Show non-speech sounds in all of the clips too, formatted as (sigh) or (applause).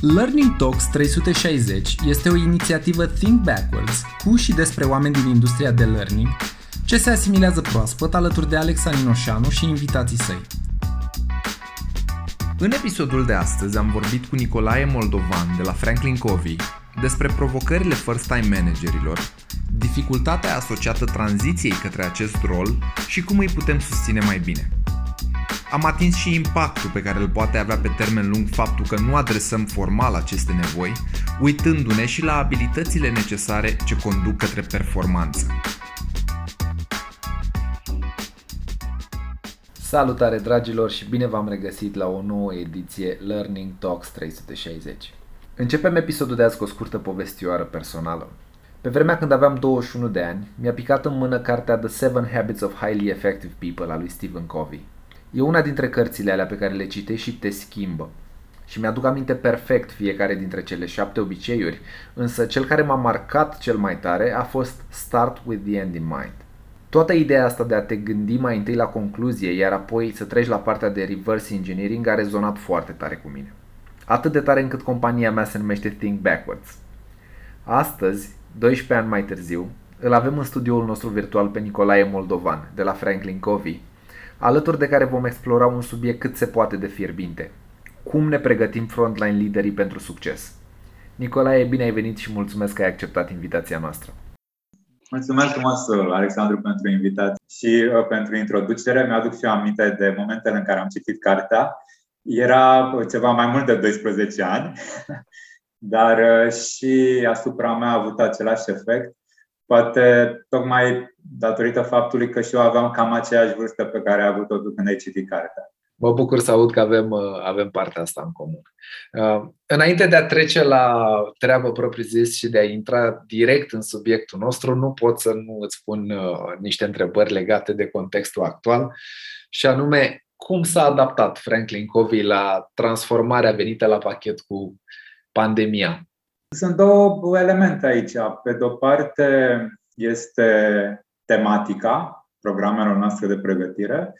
Learning Talks 360 este o inițiativă Think Backwards cu și despre oameni din industria de learning ce se asimilează proaspăt alături de Alexa Ninoșanu și invitații săi. În episodul de astăzi am vorbit cu Nicolae Moldovan de la Franklin Covey despre provocările first-time managerilor, dificultatea asociată tranziției către acest rol și cum îi putem susține mai bine. Am atins și impactul pe care îl poate avea pe termen lung faptul că nu adresăm formal aceste nevoi, uitându-ne și la abilitățile necesare ce conduc către performanță. Salutare dragilor și bine v-am regăsit la o nouă ediție Learning Talks 360. Începem episodul de azi cu o scurtă povestioară personală. Pe vremea când aveam 21 de ani, mi-a picat în mână cartea The Seven Habits of Highly Effective People a lui Stephen Covey. E una dintre cărțile alea pe care le citești și te schimbă. Și mi-aduc aminte perfect fiecare dintre cele șapte obiceiuri, însă cel care m-a marcat cel mai tare a fost Start with the end in mind. Toată ideea asta de a te gândi mai întâi la concluzie, iar apoi să treci la partea de reverse engineering a rezonat foarte tare cu mine. Atât de tare încât compania mea se numește Think Backwards. Astăzi, 12 ani mai târziu, îl avem în studioul nostru virtual pe Nicolae Moldovan, de la Franklin Covey, alături de care vom explora un subiect cât se poate de fierbinte. Cum ne pregătim frontline liderii pentru succes? Nicolae, bine ai venit și mulțumesc că ai acceptat invitația noastră. Mulțumesc frumos, Alexandru, pentru invitație și uh, pentru introducere. Mi-aduc și eu aminte de momentele în care am citit cartea. Era ceva mai mult de 12 ani, (laughs) dar uh, și asupra mea a avut același efect. Poate tocmai datorită faptului că și eu aveam cam aceeași vârstă pe care ai avut-o tu când ai citit cartea. Mă bucur să aud că avem, uh, avem partea asta în comun. Uh, înainte de a trece la treabă propriu-zis și de a intra direct în subiectul nostru, nu pot să nu îți pun uh, niște întrebări legate de contextul actual și anume cum s-a adaptat Franklin Covey la transformarea venită la pachet cu pandemia? Sunt două elemente aici. Pe de-o parte este tematica programelor noastre de pregătire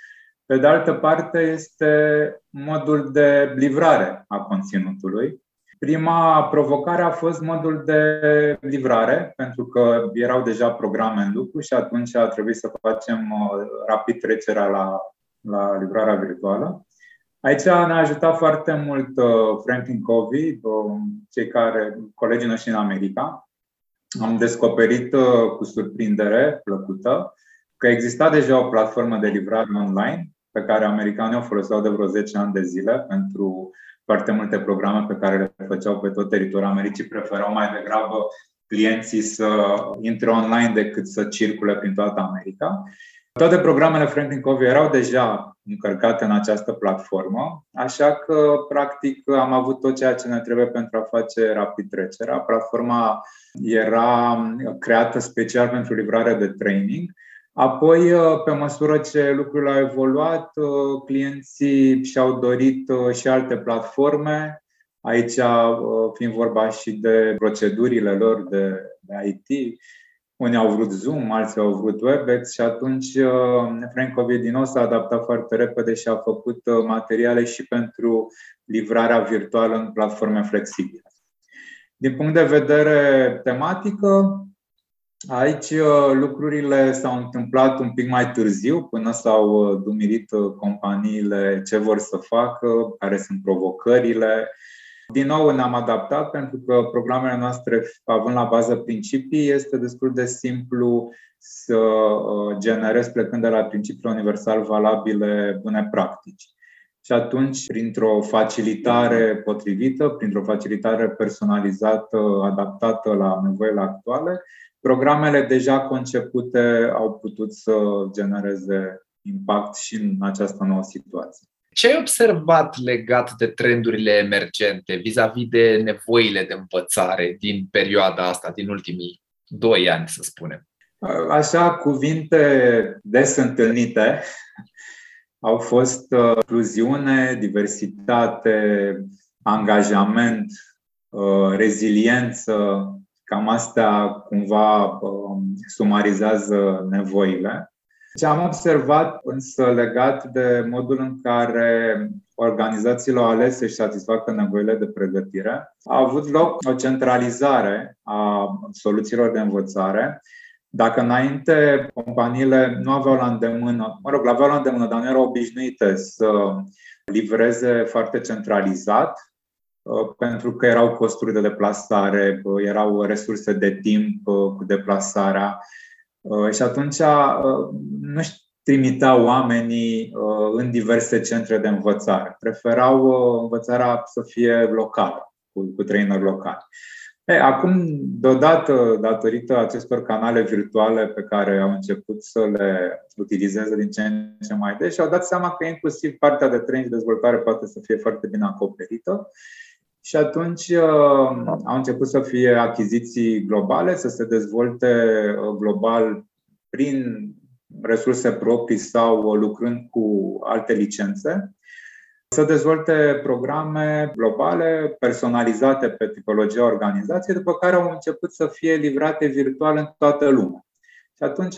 pe de altă parte, este modul de livrare a conținutului. Prima provocare a fost modul de livrare, pentru că erau deja programe în lucru și atunci a trebuit să facem uh, rapid trecerea la, la livrarea virtuală. Aici ne-a ajutat foarte mult uh, Franklin Covey, uh, cei care, colegii noștri în America. Am descoperit cu surprindere plăcută că exista deja o platformă de livrare online pe care americanii o foloseau de vreo 10 ani de zile pentru foarte multe programe pe care le făceau pe tot teritoriul Americii, preferau mai degrabă clienții să intre online decât să circule prin toată America. Toate programele Franklin Covey erau deja încărcate în această platformă, așa că, practic, am avut tot ceea ce ne trebuie pentru a face rapid trecerea. Platforma era creată special pentru livrare de training Apoi, uh, pe măsură ce lucrurile au evoluat, uh, clienții și-au dorit uh, și alte platforme, aici fiind vorba și de procedurile lor de, de IT. Unii au vrut Zoom, alții au vrut WebEx și atunci Frank Covey din nou s-a adaptat foarte repede și a făcut materiale și pentru livrarea virtuală în platforme flexibile. Din punct de vedere tematică, Aici uh, lucrurile s-au întâmplat un pic mai târziu, până s-au uh, dumirit uh, companiile ce vor să facă, care sunt provocările. Din nou ne-am adaptat pentru că programele noastre, având la bază principii, este destul de simplu să generezi plecând de la principiile universal valabile bune practici. Și atunci, printr-o facilitare potrivită, printr-o facilitare personalizată, adaptată la nevoile actuale, programele deja concepute au putut să genereze impact și în această nouă situație. Ce ai observat legat de trendurile emergente vis-a-vis de nevoile de învățare din perioada asta, din ultimii doi ani, să spunem? Așa, cuvinte des întâlnite au fost uh, incluziune, diversitate, angajament, uh, reziliență, Cam astea cumva um, sumarizează nevoile. Ce am observat însă legat de modul în care organizațiile au ales să-și satisfacă nevoile de pregătire, a avut loc o centralizare a soluțiilor de învățare. Dacă înainte companiile nu aveau la îndemână, mă rog, aveau la îndemână, dar nu erau obișnuite să livreze foarte centralizat, uh, pentru că erau costuri de deplasare, uh, erau resurse de timp uh, cu deplasarea și atunci nu trimiteau oamenii în diverse centre de învățare. Preferau învățarea să fie locală, cu, cu trainer locali. Hey, acum, deodată, datorită acestor canale virtuale pe care au început să le utilizeze din ce în ce mai des, și au dat seama că inclusiv partea de training și dezvoltare poate să fie foarte bine acoperită. Și atunci uh, au început să fie achiziții globale, să se dezvolte uh, global prin resurse proprii sau lucrând cu alte licențe să dezvolte programe globale, personalizate pe tipologia organizației, după care au început să fie livrate virtual în toată lumea. Și atunci,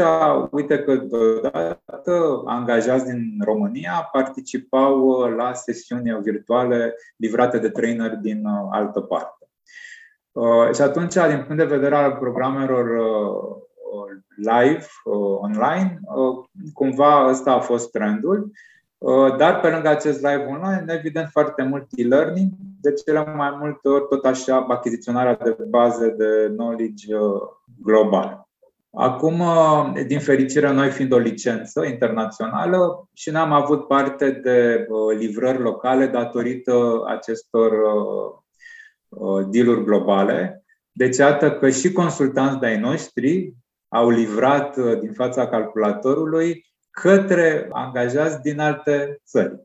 uite că deodată angajați din România participau la sesiuni virtuale livrate de trainer din altă parte. Uh, și atunci, din punct de vedere al programelor uh, live, uh, online, cumva ăsta a fost trendul Uh, dar pe lângă acest live online, evident foarte mult e-learning, de cele mai multe ori tot așa achiziționarea de baze de knowledge uh, global. Acum, uh, din fericire, noi fiind o licență internațională și n-am avut parte de livrări locale datorită acestor dealuri globale. Deci, iată că și consultanți de-ai noștri au livrat din fața calculatorului către angajați din alte țări.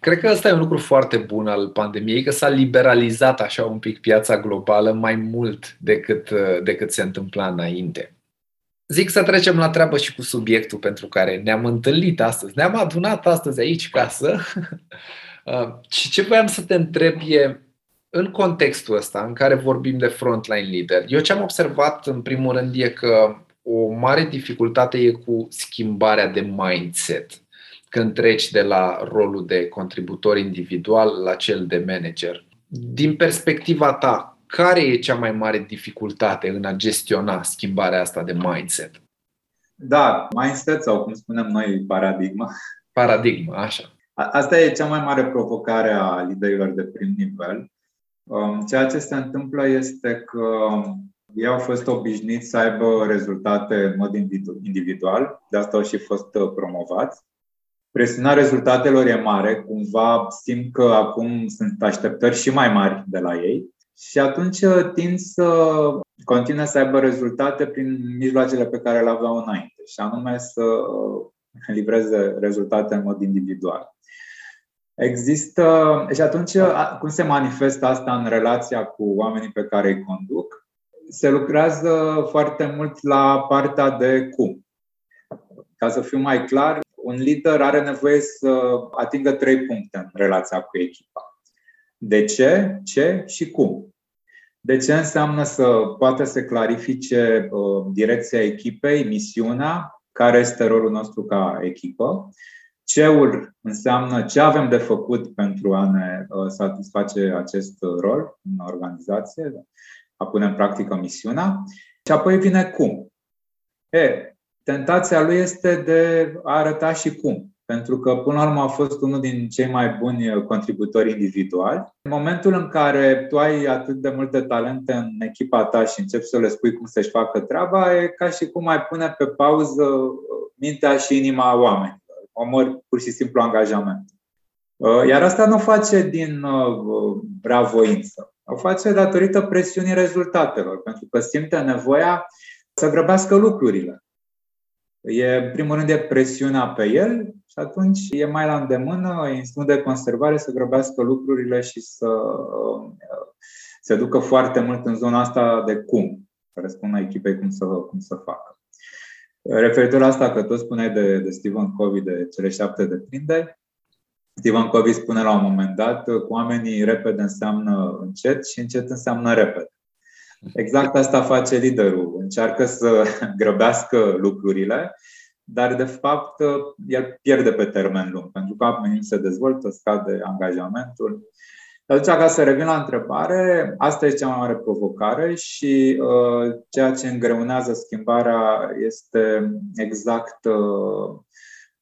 Cred că ăsta e un lucru foarte bun al pandemiei, că s-a liberalizat așa un pic piața globală mai mult decât, decât se întâmpla înainte. Zic să trecem la treabă și cu subiectul pentru care ne-am întâlnit astăzi. Ne-am adunat astăzi aici ca să... (laughs) Uh, și ce voiam să te întreb e, în contextul ăsta în care vorbim de frontline leader, eu ce am observat în primul rând e că o mare dificultate e cu schimbarea de mindset. Când treci de la rolul de contributor individual la cel de manager. Din perspectiva ta, care e cea mai mare dificultate în a gestiona schimbarea asta de mindset? Da, mindset sau cum spunem noi, paradigma. Paradigma, așa. Asta e cea mai mare provocare a liderilor de prim nivel. Um, ceea ce se întâmplă este că ei au fost obișnuiți să aibă rezultate în mod individual, de asta au și fost uh, promovați. Presiunea rezultatelor e mare, cumva simt că acum sunt așteptări și mai mari de la ei și atunci uh, tind să continue să aibă rezultate prin mijloacele pe care le aveau înainte și anume să uh, livreze rezultate în mod individual. Există, și atunci cum se manifestă asta în relația cu oamenii pe care îi conduc? se lucrează foarte mult la partea de cum. Ca să fiu mai clar, un lider are nevoie să atingă trei puncte în relația cu echipa. De ce, ce și cum. De ce înseamnă să poată să clarifice uh, direcția echipei, misiunea, care este rolul nostru ca echipă. Ce-ul înseamnă ce avem de făcut pentru a ne uh, satisface acest rol în organizație a pune în practică misiunea. Și apoi vine cum. E, tentația lui este de a arăta și cum. Pentru că, până la urmă, a fost unul din cei mai buni contributori individuali. În momentul în care tu ai atât de multe talente în echipa ta și începi să le spui cum să-și facă treaba, e ca și cum ai pune pe pauză mintea și inima oamenilor. Omori pur și simplu angajament. Iar asta nu face din bravoință. O face datorită presiunii rezultatelor, pentru că simte nevoia să grăbească lucrurile. E, în primul rând, e presiunea pe el și atunci e mai la îndemână, e instinct de conservare să grăbească lucrurile și să se ducă foarte mult în zona asta de cum, care spună echipei cum să, cum să facă. Referitor la asta, că tot spuneai de, de Stephen Covey, de cele șapte deprinderi, Stephen Covey spune la un moment dat că cu oamenii repede înseamnă încet și încet înseamnă repede. Exact asta face liderul. Încearcă să (laughs) grăbească lucrurile dar de fapt el pierde pe termen lung, pentru că oamenii se dezvoltă, scade angajamentul. Atunci, ca să revin la întrebare, asta este cea mai mare provocare și uh, ceea ce îngreunează schimbarea este exact uh,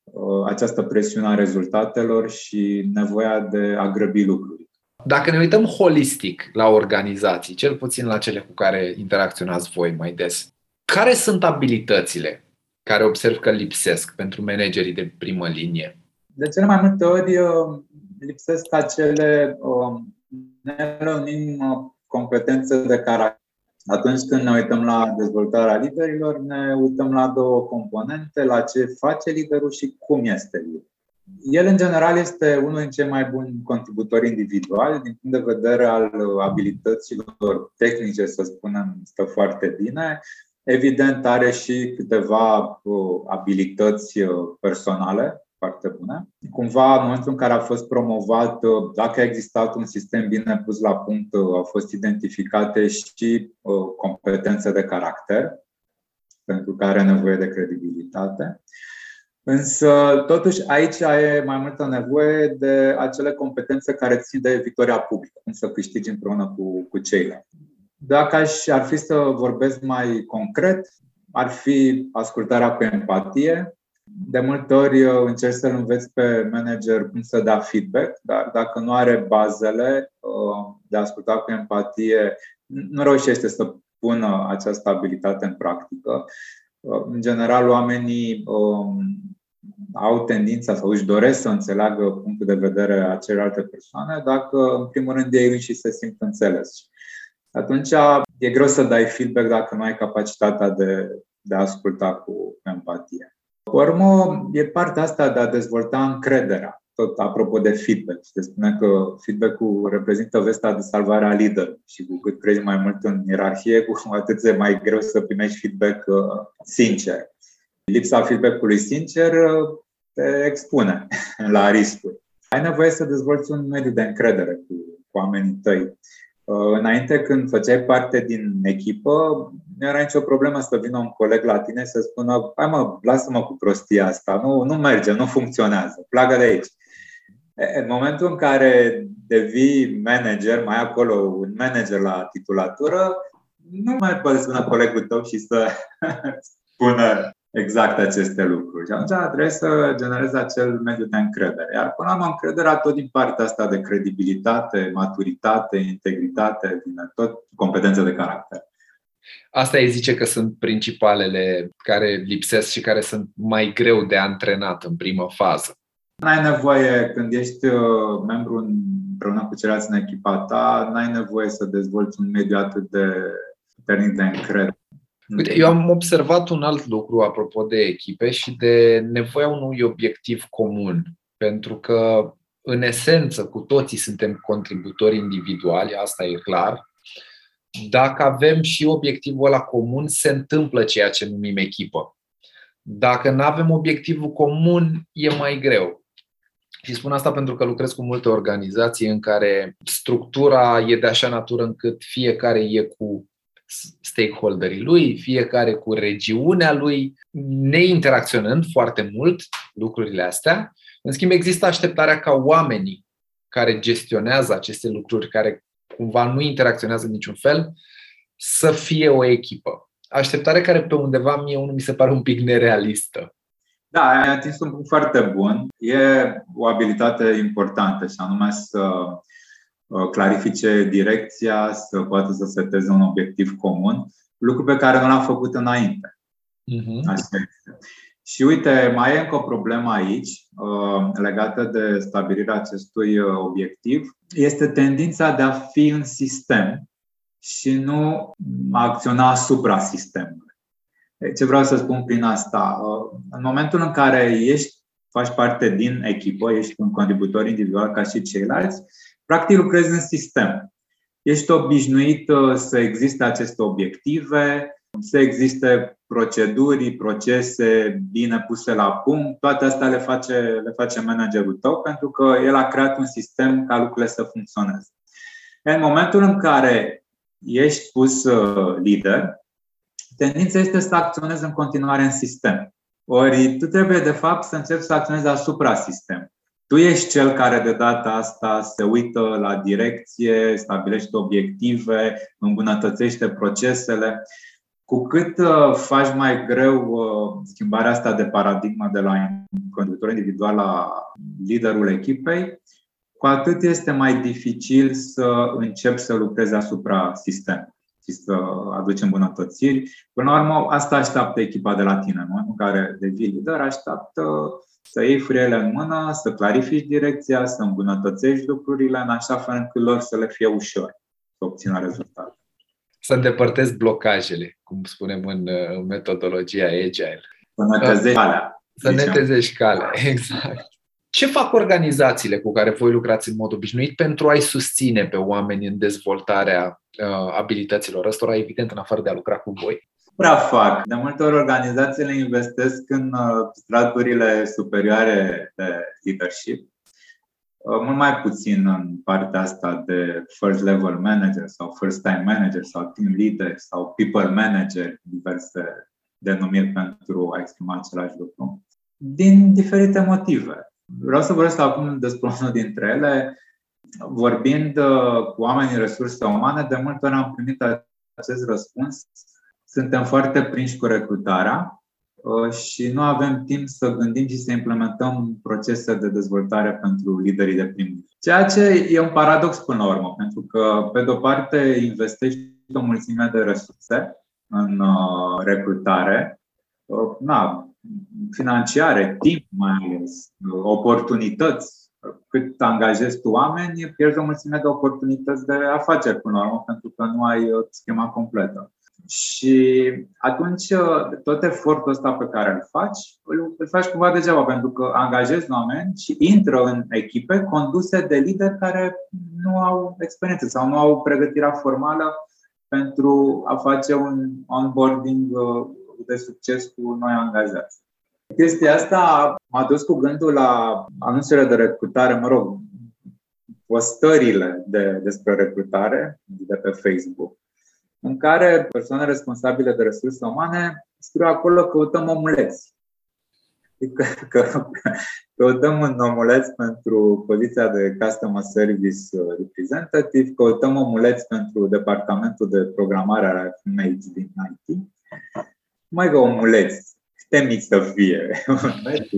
uh, această presiune a rezultatelor și nevoia de a grăbi lucruri. Dacă ne uităm holistic la organizații, cel puțin la cele cu care interacționați voi mai des, care sunt abilitățile care observ că lipsesc pentru managerii de primă linie? De cele mai multe ori uh, lipsesc acele, um, ne reunim uh, competențe de caracter. Atunci când ne uităm la dezvoltarea liderilor, ne uităm la două componente, la ce face liderul și cum este lider. El, în general, este unul din cei mai buni contributori individuali, din punct de vedere al abilităților tehnice, să spunem, stă foarte bine. Evident, are și câteva uh, abilități uh, personale foarte bune. Cumva, în momentul în care a fost promovat, uh, dacă a existat un sistem bine pus la punct, au fost identificate și competențe de caracter, pentru care are nevoie de credibilitate. Însă, totuși, aici e mai multă nevoie de acele competențe care țin de victoria publică, cum să câștigi împreună cu, cu ceilalți. Dacă aș, ar fi să vorbesc mai concret, ar fi ascultarea cu empatie. De multe ori încerci să-l înveți pe manager cum să dea feedback, dar dacă nu are bazele uh, de a asculta cu empatie, nu reușește să pună această abilitate în practică. Uh, în general, oamenii um, au tendința sau își doresc să înțeleagă punctul de vedere a celelalte persoane dacă, în primul rând, ei înși se simt înțeles. Atunci e greu să dai feedback dacă nu ai capacitatea de, de a asculta cu empatie. Urmă, e partea asta de a dezvolta încrederea. Tot apropo de feedback. Se spune că feedback-ul reprezintă vesta de salvare a lider și cu cât crezi mai mult în ierarhie, cu (laughs) atât e mai greu să primești feedback uh, sincer. Lipsa feedback-ului sincer uh, te expune (laughs) la riscuri. Ai nevoie să dezvolți un mediu de încredere cu, cu oamenii tăi. Uh, înainte, când făceai parte din echipă, nu era nicio problemă să vină un coleg la tine să spună hai mă, lasă-mă cu prostia asta, nu, nu merge, nu funcționează, plagă de aici. În momentul în care devii manager, mai acolo un manager la titulatură, nu mai poți să colegul tău și să (laughs) spună exact aceste lucruri. Și atunci trebuie să generezi acel mediu de încredere. Iar până am încrederea tot din partea asta de credibilitate, maturitate, integritate, vine tot competențe de caracter. Asta e zice că sunt principalele care lipsesc și care sunt mai greu de antrenat în primă fază. N-ai nevoie, când ești uh, membru împreună cu ceilalți în echipa ta, n-ai nevoie să dezvolți un mediu atât de puternic de încredere Uite, eu am observat un alt lucru apropo de echipe și de nevoia unui obiectiv comun. Pentru că, în esență, cu toții suntem contributori individuali, asta e clar. Dacă avem și obiectivul ăla comun, se întâmplă ceea ce numim echipă. Dacă nu avem obiectivul comun, e mai greu. Și spun asta pentru că lucrez cu multe organizații în care structura e de așa natură încât fiecare e cu stakeholderii lui, fiecare cu regiunea lui, neinteracționând foarte mult lucrurile astea. În schimb, există așteptarea ca oamenii care gestionează aceste lucruri, care cumva nu interacționează în niciun fel, să fie o echipă. Așteptare care pe undeva mie unul mi se pare un pic nerealistă. Da, ai atins un punct foarte bun. E o abilitate importantă și anume să Uh, clarifice direcția, să poată să seteze un obiectiv comun, lucru pe care nu l-am făcut înainte. Uh-huh. Așa este. Și uite, mai e încă o problemă aici, uh, legată de stabilirea acestui uh, obiectiv, este tendința de a fi în sistem și nu a acționa asupra sistemului. Ce vreau să spun prin asta? În momentul în care ești, faci parte din echipă, ești un contributor individual ca și ceilalți, Practic lucrezi în sistem. Ești obișnuit uh, să existe aceste obiective, să existe proceduri, procese bine puse la punct. Toate astea le face, le face managerul tău pentru că el a creat un sistem ca lucrurile să funcționeze. În momentul în care ești pus uh, lider, tendința este să acționezi în continuare în sistem. Ori tu trebuie, de fapt, să începi să acționezi asupra sistemului. Tu ești cel care de data asta se uită la direcție, stabilește obiective, îmbunătățește procesele. Cu cât uh, faci mai greu uh, schimbarea asta de paradigmă de la conducător individual la liderul echipei, cu atât este mai dificil să începi să lucrezi asupra sistemului și să aduci îmbunătățiri. Până la urmă, asta așteaptă echipa de la tine, nu? în care devii lider, așteaptă să iei frâiele în mână, să clarifici direcția, să îmbunătățești lucrurile în așa fel încât lor să le fie ușor să obțină rezultate. Să îndepărtezi blocajele, cum spunem în, în metodologia Agile. Să netezești calea. Să netezești calea, exact. Ce fac organizațiile cu care voi lucrați în mod obișnuit pentru a-i susține pe oameni în dezvoltarea uh, abilităților ăstora, evident, în afară de a lucra cu voi? Prea fac. De multe ori organizațiile investesc în uh, straturile superioare de leadership, uh, mult mai puțin în partea asta de first level manager sau first time manager sau team leader sau people manager, diverse denumiri pentru a exprima același lucru, din diferite motive. Vreau să vorbesc acum despre unul dintre ele. Vorbind uh, cu oamenii resurse umane, de multe ori am primit acest răspuns suntem foarte prinși cu recrutarea uh, și nu avem timp să gândim și să implementăm procese de dezvoltare pentru liderii de prim. Ceea ce e un paradox până la urmă, pentru că, pe de-o parte, investești o mulțime de resurse în uh, recrutare, uh, na, financiare, timp mai ales, oportunități. Cât angajezi tu oameni, pierzi o mulțime de oportunități de afaceri până la urmă, pentru că nu ai schema completă. Și atunci tot efortul ăsta pe care îl faci, îl, faci cumva degeaba, pentru că angajezi oameni și intră în echipe conduse de lideri care nu au experiență sau nu au pregătirea formală pentru a face un onboarding uh, de succes cu noi angajați. Chestia asta m-a dus cu gândul la anunțurile de recrutare, mă rog, postările de, despre recrutare de pe Facebook în care persoane responsabile de resurse umane scriu acolo căutăm omuleți. Adică (laughs) că, căutăm un omuleț pentru poziția de Customer Service Representative, căutăm omuleți pentru departamentul de programare a Image din IT. Mai că omuleți, câte mici să fie, (laughs) adică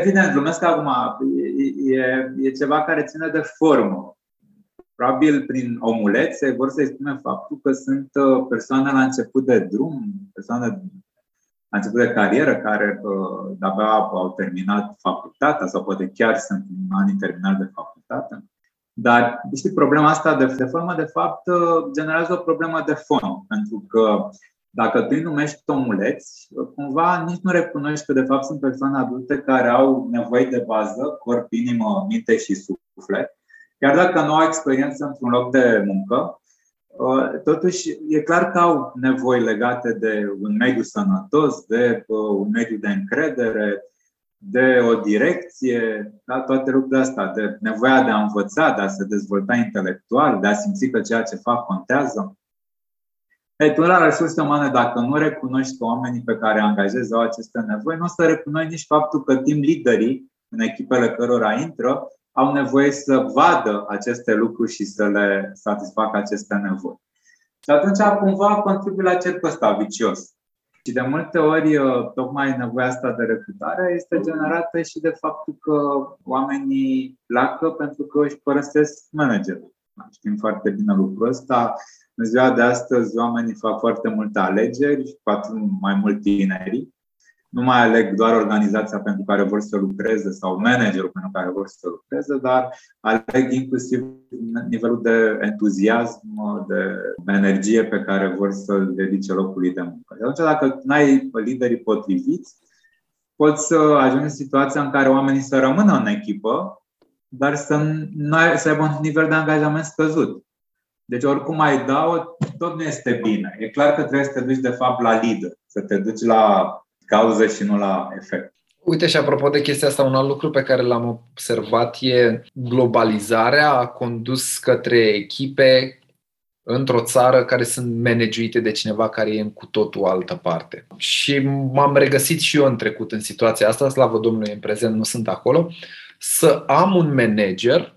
Evident, glumesc acum, e, e, e ceva care ține de formă. Probabil prin omulețe vor să exprime faptul că sunt uh, persoane la început de drum, persoane la început de carieră care uh, de-abia au terminat facultatea sau poate chiar sunt în anii terminali de facultate. Dar, știi, problema asta de, de formă, de fapt, uh, generează o problemă de fond, pentru că dacă tu îi numești omuleți, cumva nici nu recunoști că de fapt sunt persoane adulte care au nevoie de bază, corp, inimă, minte și suflet Chiar dacă nu au experiență într-un loc de muncă, uh, totuși e clar că au nevoi legate de un mediu sănătos, de uh, un mediu de încredere, de o direcție, da, toate lucrurile astea, de nevoia de a învăța, de a se dezvolta intelectual, de a simți că ceea ce fac contează. Ei, tu la resurse umane, dacă nu recunoști că oamenii pe care îi angajezi au aceste nevoi, nu o să recunoști nici faptul că timp liderii în echipele cărora intră au nevoie să vadă aceste lucruri și să le satisfacă aceste nevoi. Și atunci cumva contribuie la cercul ăsta vicios. Și de multe ori, uh, tocmai nevoia asta de recrutare este generată și de faptul că oamenii pleacă pentru că își părăsesc managerul. Știm foarte bine lucrul ăsta. În ziua de astăzi, oamenii fac foarte multe alegeri, cu atât mai mult tinerii nu mai aleg doar organizația pentru care vor să lucreze sau managerul pentru care vor să lucreze, dar aleg inclusiv nivelul de entuziasm, de energie pe care vor să-l dedice locului de muncă. Și atunci, dacă nu ai liderii potriviți, poți să ajungi în situația în care oamenii să rămână în echipă, dar să, nu ai, să aibă un nivel de angajament scăzut. Deci oricum ai dau, tot nu este bine. E clar că trebuie să te duci de fapt la lider, să te duci la cauză și nu la efect. Uite și apropo de chestia asta, un alt lucru pe care l-am observat e globalizarea a condus către echipe într-o țară care sunt managuite de cineva care e în cu totul altă parte. Și m-am regăsit și eu în trecut în situația asta, slavă Domnului, în prezent nu sunt acolo, să am un manager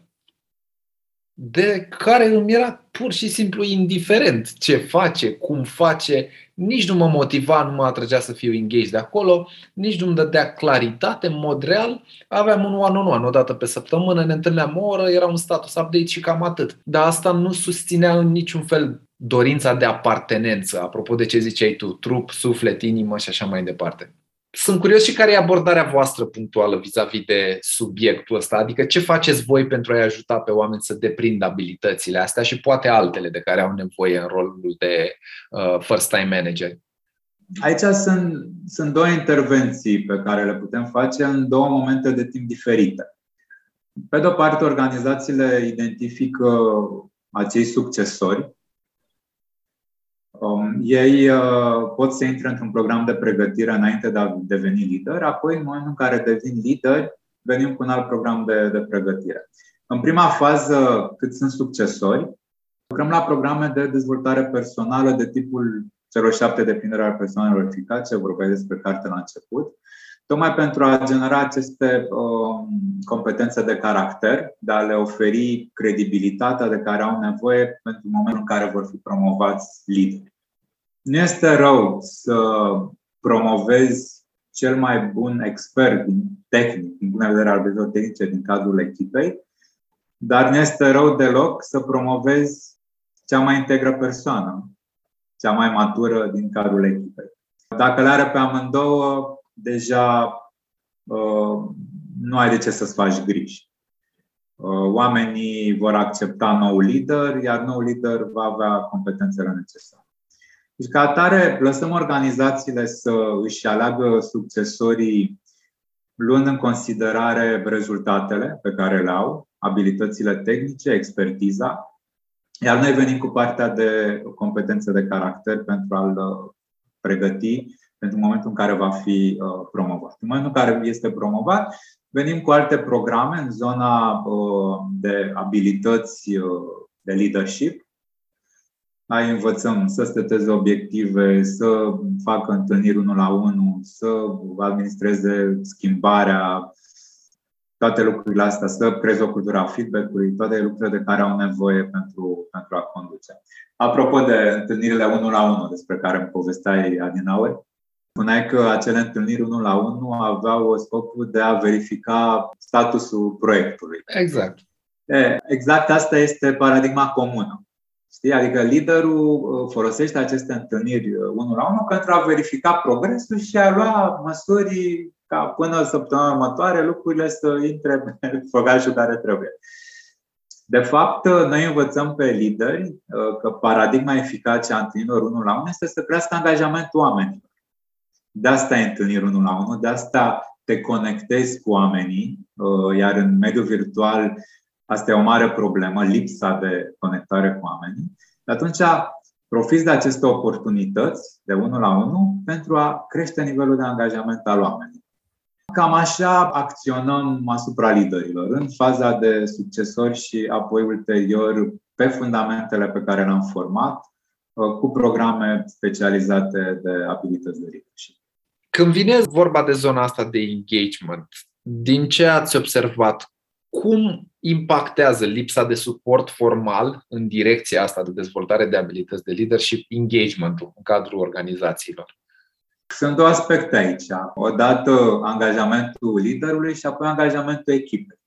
de care îmi era pur și simplu indiferent ce face, cum face, nici nu mă motiva, nu mă atrăgea să fiu engaged de acolo, nici nu-mi dădea claritate în mod real. Aveam un one-on-one o dată pe săptămână, ne întâlneam o oră, era un status update și cam atât. Dar asta nu susținea în niciun fel dorința de apartenență, apropo de ce ziceai tu, trup, suflet, inimă și așa mai departe. Sunt curios și care e abordarea voastră punctuală vis-a-vis de subiectul ăsta, adică ce faceți voi pentru a-i ajuta pe oameni să deprindă abilitățile astea și poate altele de care au nevoie în rolul de uh, first-time manager. Aici sunt, sunt două intervenții pe care le putem face în două momente de timp diferite. Pe de o parte, organizațiile identifică acei succesori Um, ei uh, pot să intre într-un program de pregătire înainte de a deveni lider, apoi, în momentul în care devin lideri, venim cu un alt program de, de pregătire. În prima fază, cât sunt succesori, lucrăm la programe de dezvoltare personală de tipul 07 depindere al persoanelor eficace, vorbeai despre carte la început, tocmai pentru a genera aceste uh, competențe de caracter, de a le oferi credibilitatea de care au nevoie pentru momentul în care vor fi promovați lideri. Nu este rău să promovezi cel mai bun expert din tehnic, din punct de vedere al tehnice din cadrul echipei, dar nu este rău deloc să promovezi cea mai integră persoană, cea mai matură din cadrul echipei. Dacă le are pe amândouă, deja uh, nu ai de ce să-ți faci griji. Uh, oamenii vor accepta nou lider, iar nou lider va avea competențele necesare. Deci, ca atare, lăsăm organizațiile să își aleagă succesorii luând în considerare rezultatele pe care le au, abilitățile tehnice, expertiza, iar noi venim cu partea de competențe de caracter pentru a-l uh, pregăti pentru momentul în care va fi uh, promovat. În momentul în care este promovat, venim cu alte programe în zona uh, de abilități de leadership, ai învățăm să steteze obiective, să facă întâlniri unul la unul, să administreze schimbarea, toate lucrurile astea, să creeze o cultură a feedback-ului, toate lucrurile de care au nevoie pentru, pentru a conduce. Apropo de întâlnirile unul la unul despre care îmi povesteai adinauri, spuneai că acele întâlniri unul la unul aveau scopul de a verifica statusul proiectului. Exact. E, exact asta este paradigma comună. Știi? Adică liderul uh, folosește aceste întâlniri uh, unul la unul pentru a verifica progresul și a lua măsuri ca până săptămâna următoare lucrurile să intre (laughs) pe făgașul care trebuie. De fapt, uh, noi învățăm pe lideri că paradigma eficace a întâlnirilor unul la unul este să crească angajamentul oamenilor. De asta e întâlniri unul la unul, de asta te conectezi cu oamenii, iar în mediul virtual Asta e o mare problemă, lipsa de conectare cu oamenii. Și atunci profiți de aceste oportunități de unul la unul pentru a crește nivelul de angajament al oamenilor. Cam așa acționăm asupra liderilor, în faza de succesori și apoi ulterior pe fundamentele pe care le-am format, cu programe specializate de abilități de leadership. Când vine vorba de zona asta de engagement, din ce ați observat, cum impactează lipsa de suport formal în direcția asta de dezvoltare de abilități de leadership engagement-ul în cadrul organizațiilor? Sunt două aspecte aici. Odată angajamentul liderului și apoi angajamentul echipei.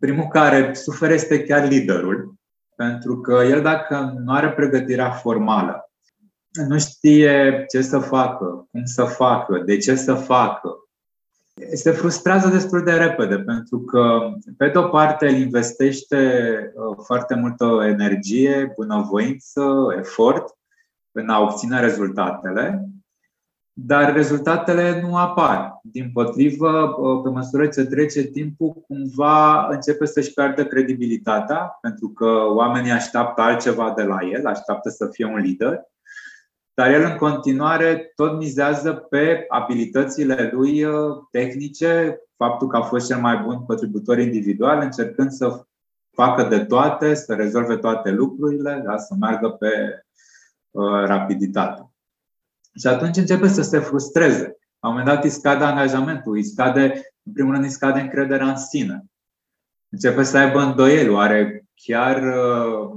Primul care suferă este chiar liderul, pentru că el dacă nu are pregătirea formală, nu știe ce să facă, cum să facă, de ce să facă, se frustrează destul de repede, pentru că, pe de-o parte, el investește uh, foarte multă energie, bunăvoință, efort în a obține rezultatele, dar rezultatele nu apar. Din potrivă, uh, pe măsură ce trece timpul, cumva începe să-și piardă credibilitatea, pentru că oamenii așteaptă altceva de la el, așteaptă să fie un lider dar el în continuare tot mizează pe abilitățile lui uh, tehnice, faptul că a fost cel mai bun contributor individual, încercând să facă de toate, să rezolve toate lucrurile, da? să meargă pe uh, rapiditate. Și atunci începe să se frustreze. La un moment dat îi scade angajamentul, îi scade, în primul rând îi scade încrederea în sine. Începe să aibă îndoieli, oare chiar uh,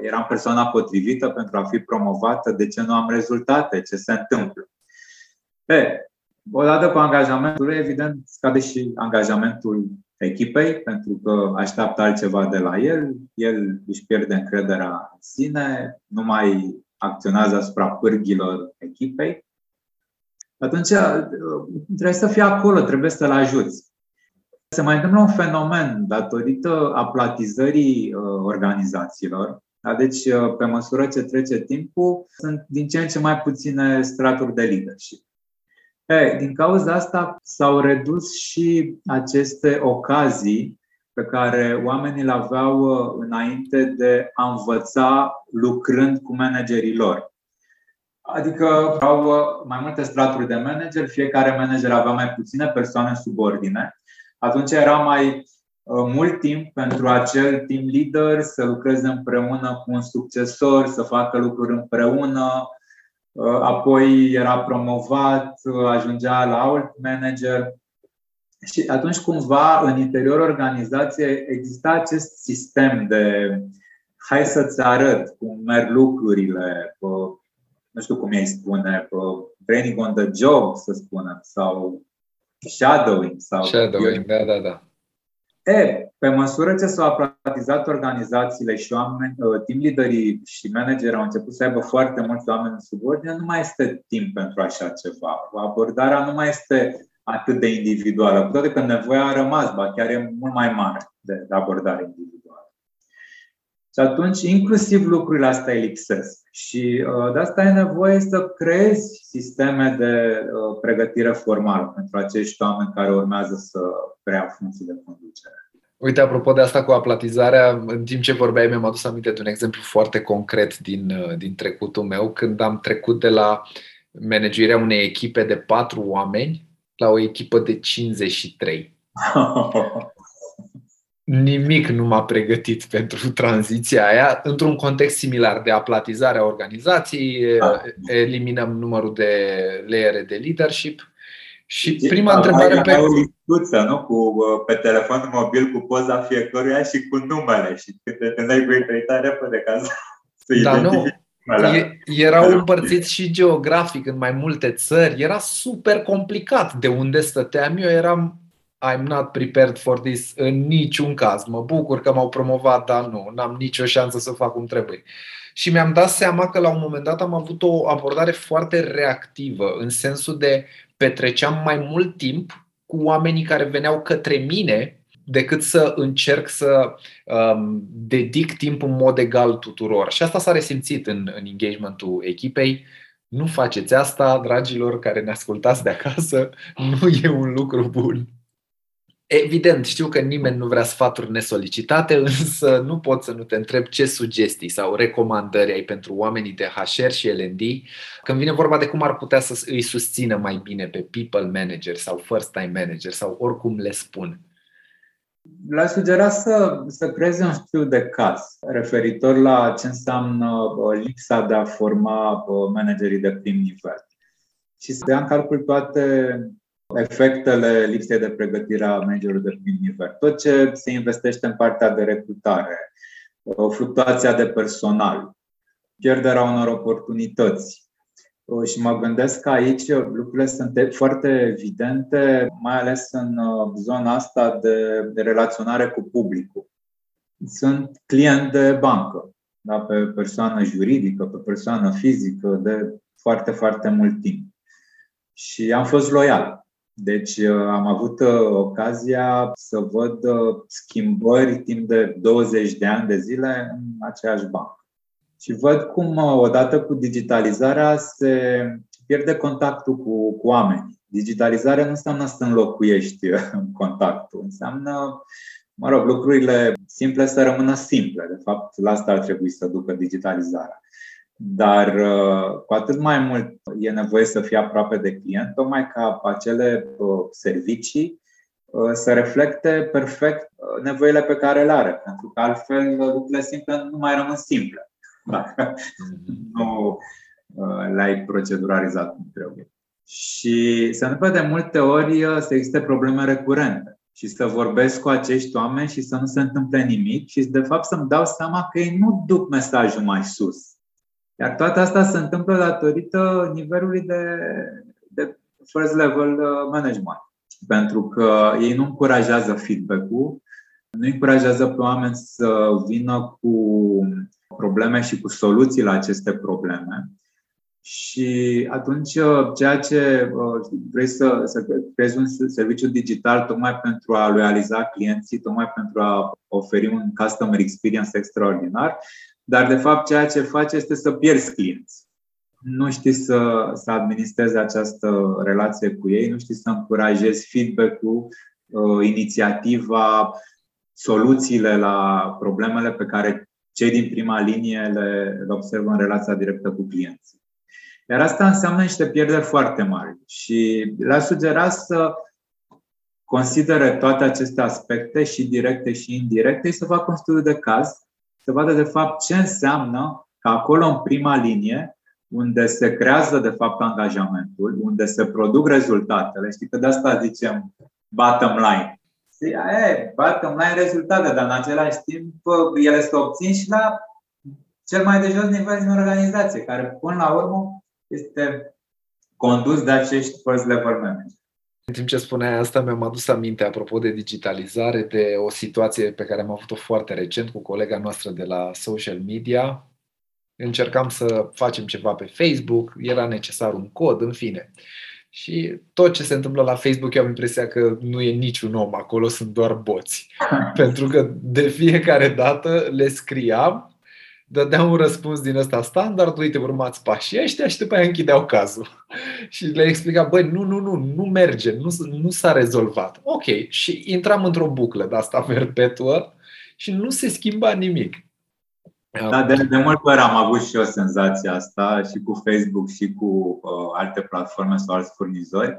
eram persoana potrivită pentru a fi promovată, de ce nu am rezultate, ce se întâmplă. E, odată cu angajamentul, evident, scade și angajamentul echipei, pentru că așteaptă altceva de la el, el își pierde încrederea în sine, nu mai acționează asupra pârghilor echipei. Atunci trebuie să fii acolo, trebuie să-l ajuți. Se mai întâmplă un fenomen datorită aplatizării uh, organizațiilor. Da? Deci, uh, pe măsură ce trece timpul, sunt din ce în ce mai puține straturi de leadership. Hey, din cauza asta s-au redus și aceste ocazii pe care oamenii le aveau uh, înainte de a învăța lucrând cu managerii lor. Adică au uh, mai multe straturi de manager, fiecare manager avea mai puține persoane subordine. Atunci era mai uh, mult timp pentru acel team leader să lucreze împreună cu un succesor, să facă lucruri împreună, Uh, apoi era promovat, uh, ajungea la alt manager. Și atunci, cumva, în interiorul organizației exista acest sistem de hai să-ți arăt cum merg lucrurile, nu știu cum ei spune, training on the job, să spunem, sau shadowing. Sau shadowing, da, da, da. E, pe măsură ce s-au aplatizat organizațiile și oameni, uh, team leaderii și manageri au început să aibă foarte mulți oameni în subordine, nu mai este timp pentru așa ceva. Abordarea nu mai este atât de individuală, cu toate că nevoia a rămas, ba chiar e mult mai mare de, de abordare individuală. Și atunci, inclusiv lucrurile astea lipsesc. Și uh, de asta e nevoie să creezi sisteme de uh, pregătire formală pentru acești oameni care urmează să preia funcții de conducere. Uite, apropo de asta cu aplatizarea, în timp ce vorbeai, mi-am adus aminte de un exemplu foarte concret din, uh, din trecutul meu, când am trecut de la manageria unei echipe de patru oameni la o echipă de 53. (laughs) Nimic nu m-a pregătit pentru (laughs) tranziția aia. Într-un context similar de aplatizare a organizației, ah. eliminăm numărul de layere de leadership, și prima întrebare pe... o listuță, nu? Cu, uh, pe telefon mobil cu poza fiecăruia și cu numele și când te dai cu uitare repede ca să, (laughs) să da, nu. E, erau împărțiți și geografic în mai multe țări. Era super complicat de unde stăteam eu. Eram I'm not prepared for this în niciun caz. Mă bucur că m-au promovat, dar nu, n-am nicio șansă să fac cum trebuie. Și mi-am dat seama că la un moment dat am avut o abordare foarte reactivă, în sensul de petreceam mai mult timp cu oamenii care veneau către mine decât să încerc să um, dedic timp în mod egal tuturor. Și asta s-a resimțit în, în engagementul echipei. Nu faceți asta, dragilor care ne ascultați de acasă, nu e un lucru bun. Evident, știu că nimeni nu vrea sfaturi nesolicitate, (laughs) însă nu pot să nu te întreb ce sugestii sau recomandări ai pentru oamenii de HR și L&D când vine vorba de cum ar putea să îi susțină mai bine pe people manager sau first time manager sau oricum le spun. Le sugera să, să creeze un studiu de caz referitor la ce înseamnă uh, lipsa de a forma uh, managerii de prim nivel și să dea în calcul toate efectele lipsei de pregătire a managerului de prim nivel. Tot ce se investește în partea de recrutare, fluctuația de personal, pierderea unor oportunități. Și mă gândesc că aici lucrurile sunt foarte evidente, mai ales în uh, zona asta de, de relaționare cu publicul. Sunt client de bancă, da, pe persoană juridică, pe persoană fizică, de foarte, foarte mult timp. Și am fost loial deci uh, am avut uh, ocazia să văd uh, schimbări timp de 20 de ani de zile în aceeași bancă. Și văd cum, odată cu digitalizarea, se pierde contactul cu, cu oamenii. Digitalizarea nu înseamnă să înlocuiești contactul, înseamnă, mă rog, lucrurile simple să rămână simple. De fapt, la asta ar trebui să ducă digitalizarea. Dar uh, cu atât mai mult e nevoie să fie aproape de client, tocmai ca acele uh, servicii uh, să reflecte perfect nevoile pe care le are, pentru că altfel lucrurile simple nu mai rămân simple. (laughs) Dacă nu le-ai proceduralizat cum trebuie. Și se întâmplă de multe ori să existe probleme recurente și să vorbesc cu acești oameni și să nu se întâmple nimic și de fapt să-mi dau seama că ei nu duc mesajul mai sus. Iar toate asta se întâmplă datorită nivelului de, de first level uh, management. Pentru că ei nu încurajează feedback-ul, nu încurajează pe oameni să vină cu probleme și cu soluții la aceste probleme, și atunci uh, ceea ce uh, vrei să, să creezi un serviciu digital tocmai pentru a loializa clienții, tocmai pentru a oferi un customer experience extraordinar, dar de fapt ceea ce faci este să pierzi clienți. Nu știi să, să administrezi această relație cu ei, nu știi să încurajezi feedback-ul, uh, inițiativa, soluțiile la problemele pe care cei din prima linie le, le observă în relația directă cu clienții. Iar asta înseamnă niște pierderi foarte mari. Și le-aș sugera să considere toate aceste aspecte, și directe și indirecte, și să facă un studiu de caz, să vadă de fapt ce înseamnă că acolo în prima linie, unde se creează de fapt angajamentul, unde se produc rezultatele, știi că de asta zicem bottom line. E, bottom line rezultate, dar în același timp ele se obțin și la cel mai de jos nivel din organizație, care până la urmă este condus de acești first level manager. În timp ce spuneai asta, mi-am adus aminte, apropo de digitalizare, de o situație pe care am avut-o foarte recent cu colega noastră de la social media. Încercam să facem ceva pe Facebook, era necesar un cod, în fine. Și tot ce se întâmplă la Facebook, eu am impresia că nu e niciun om acolo, sunt doar boți. (laughs) Pentru că de fiecare dată le scriam dădea un răspuns din ăsta standard, uite, urmați pașii ăștia și după aia închideau cazul. (laughs) și le explica, băi, nu, nu, nu, nu merge, nu, nu s-a rezolvat. Ok, și intram într-o buclă de asta perpetuă și nu se schimba nimic. Da, de, de multe ori am avut și eu senzația asta și cu Facebook și cu uh, alte platforme sau alți furnizori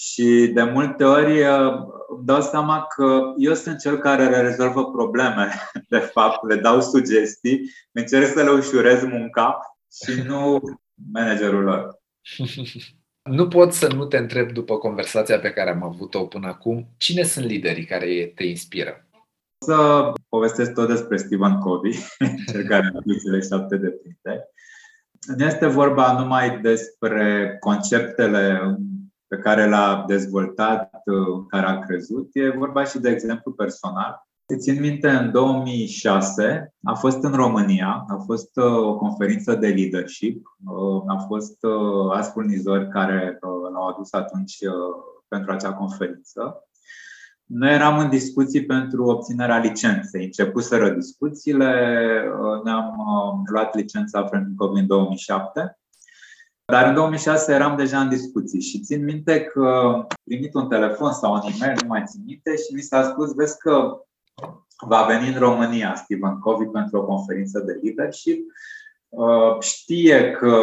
și de multe ori uh, îmi dau seama că eu sunt cel care le rezolvă probleme. (laughs) De fapt, le dau sugestii, încerc să le ușurez munca și nu managerul lor. (laughs) Nu pot să nu te întreb după conversația pe care am avut-o până acum, cine sunt liderii care te inspiră? Să povestesc tot despre Stephen Covey, (laughs) cel care a cele șapte de printe. Nu este vorba numai despre conceptele pe care l-a dezvoltat, în care a crezut. E vorba și de exemplu personal. Țin minte, în 2006 a fost în România, a fost uh, o conferință de leadership, uh, a fost uh, alți furnizori care l-au adus atunci pentru acea conferință. Noi eram în discuții pentru obținerea licenței. Începuseră discuțiile, ne-am luat licența pentru COVID în 2007 dar în 2006 eram deja în discuții și țin minte că am primit un telefon sau un e-mail, nu mai țin minte, și mi s-a spus, vezi că va veni în România Stephen Covey pentru o conferință de leadership. Uh, știe că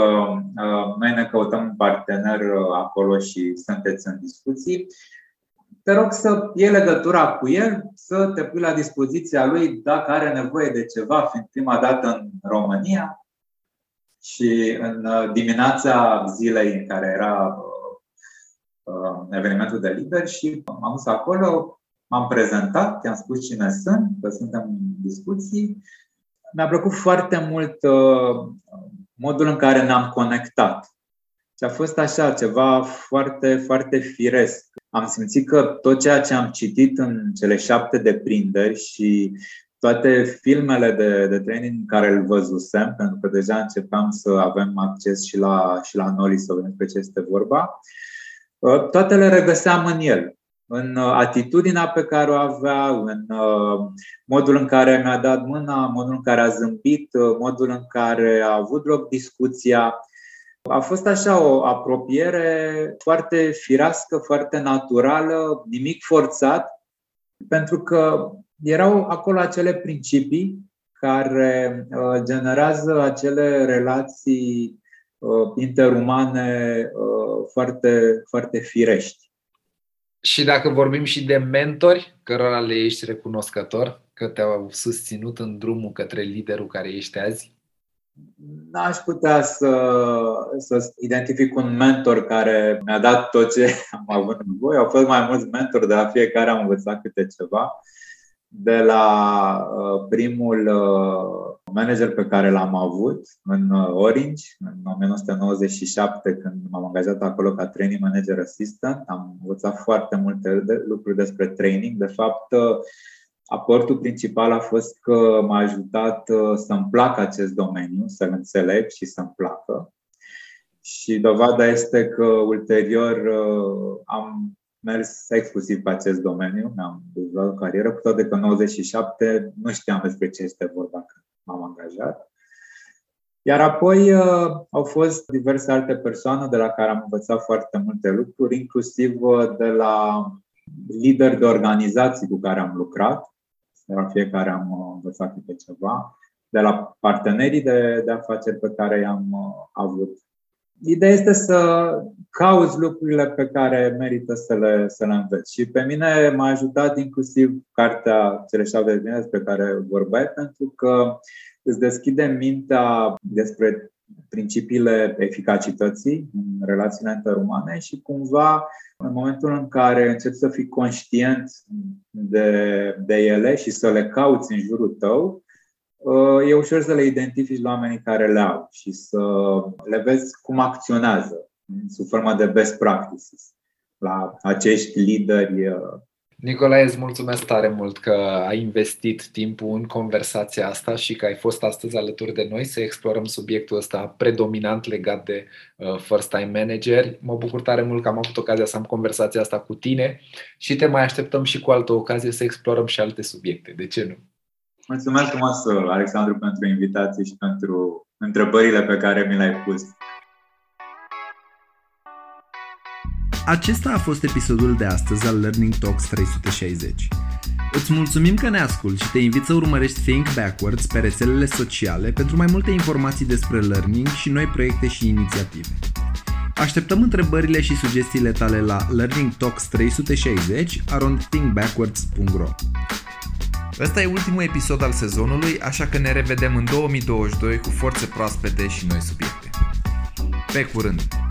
uh, noi ne căutăm un partener uh, acolo și sunteți în discuții. Te rog să iei legătura cu el, să te pui la dispoziția lui dacă are nevoie de ceva, fiind prima dată în România, și în uh, dimineața zilei în care era uh, uh, evenimentul de lider și m-am dus acolo, m-am prezentat, i-am spus cine sunt, că suntem în discuții. Mi-a plăcut foarte mult modul în care ne-am conectat. Și a fost așa, ceva foarte, foarte firesc. Am simțit că tot ceea ce am citit în cele șapte deprinderi și toate filmele de, de training care îl văzusem, pentru că deja începeam să avem acces și la, și la Noli să vedem pe ce este vorba, uh, toate le regăseam în el. În uh, atitudinea pe care o avea, în uh, modul în care mi-a dat mâna, modul în care a zâmbit, modul în care a avut loc discuția. A fost așa o apropiere foarte firească, foarte naturală, nimic forțat, pentru că erau acolo acele principii care uh, generează acele relații uh, interumane uh, foarte, foarte firești. Și dacă vorbim și de mentori, cărora le ești recunoscător, că te-au susținut în drumul către liderul care ești azi? N-aș putea să, să identific un mentor care mi-a dat tot ce am avut nevoie. Au fost mai mulți mentori, de la fiecare am învățat câte ceva. De la uh, primul uh, manager pe care l-am avut în uh, Orange, în 1997, când m-am angajat acolo ca training manager assistant, am învățat foarte multe lucruri despre training. De fapt, Aportul principal a fost că m-a ajutat uh, să-mi placă acest domeniu, să-l înțeleg și să-mi placă. Și dovada este că ulterior uh, am mers exclusiv pe acest domeniu, mi-am dezvoltat o carieră, cu toate că în 97 nu știam despre ce este vorba când m-am angajat. Iar apoi uh, au fost diverse alte persoane de la care am învățat foarte multe lucruri, inclusiv de la lideri de organizații cu care am lucrat, de la fiecare am uh, învățat câte ceva, de la partenerii de, de afaceri pe care i-am uh, avut. Ideea este să cauți lucrurile pe care merită să le, să le înveți. Și pe mine m-a ajutat inclusiv cartea Cele șapte de despre care vorbeai, pentru că îți deschide mintea despre principiile eficacității în relațiile interumane și cumva în momentul în care începi să fii conștient de, de ele și să le cauți în jurul tău, e ușor să le identifici la oamenii care le au și să le vezi cum acționează sub formă de best practices la acești lideri Nicolae, îți mulțumesc tare mult că ai investit timpul în conversația asta și că ai fost astăzi alături de noi să explorăm subiectul ăsta predominant legat de uh, first time manager. Mă bucur tare mult că am avut ocazia să am conversația asta cu tine și te mai așteptăm și cu altă ocazie să explorăm și alte subiecte. De ce nu? Mulțumesc frumos, Alexandru, pentru invitație și pentru întrebările pe care mi le-ai pus. Acesta a fost episodul de astăzi al Learning Talks 360. Îți mulțumim că ne asculti și te invit să urmărești Think Backwards pe rețelele sociale pentru mai multe informații despre learning și noi proiecte și inițiative. Așteptăm întrebările și sugestiile tale la Learning Talks 360 around thinkbackwards.ro Ăsta e ultimul episod al sezonului, așa că ne revedem în 2022 cu forțe proaspete și noi subiecte. Pe curând!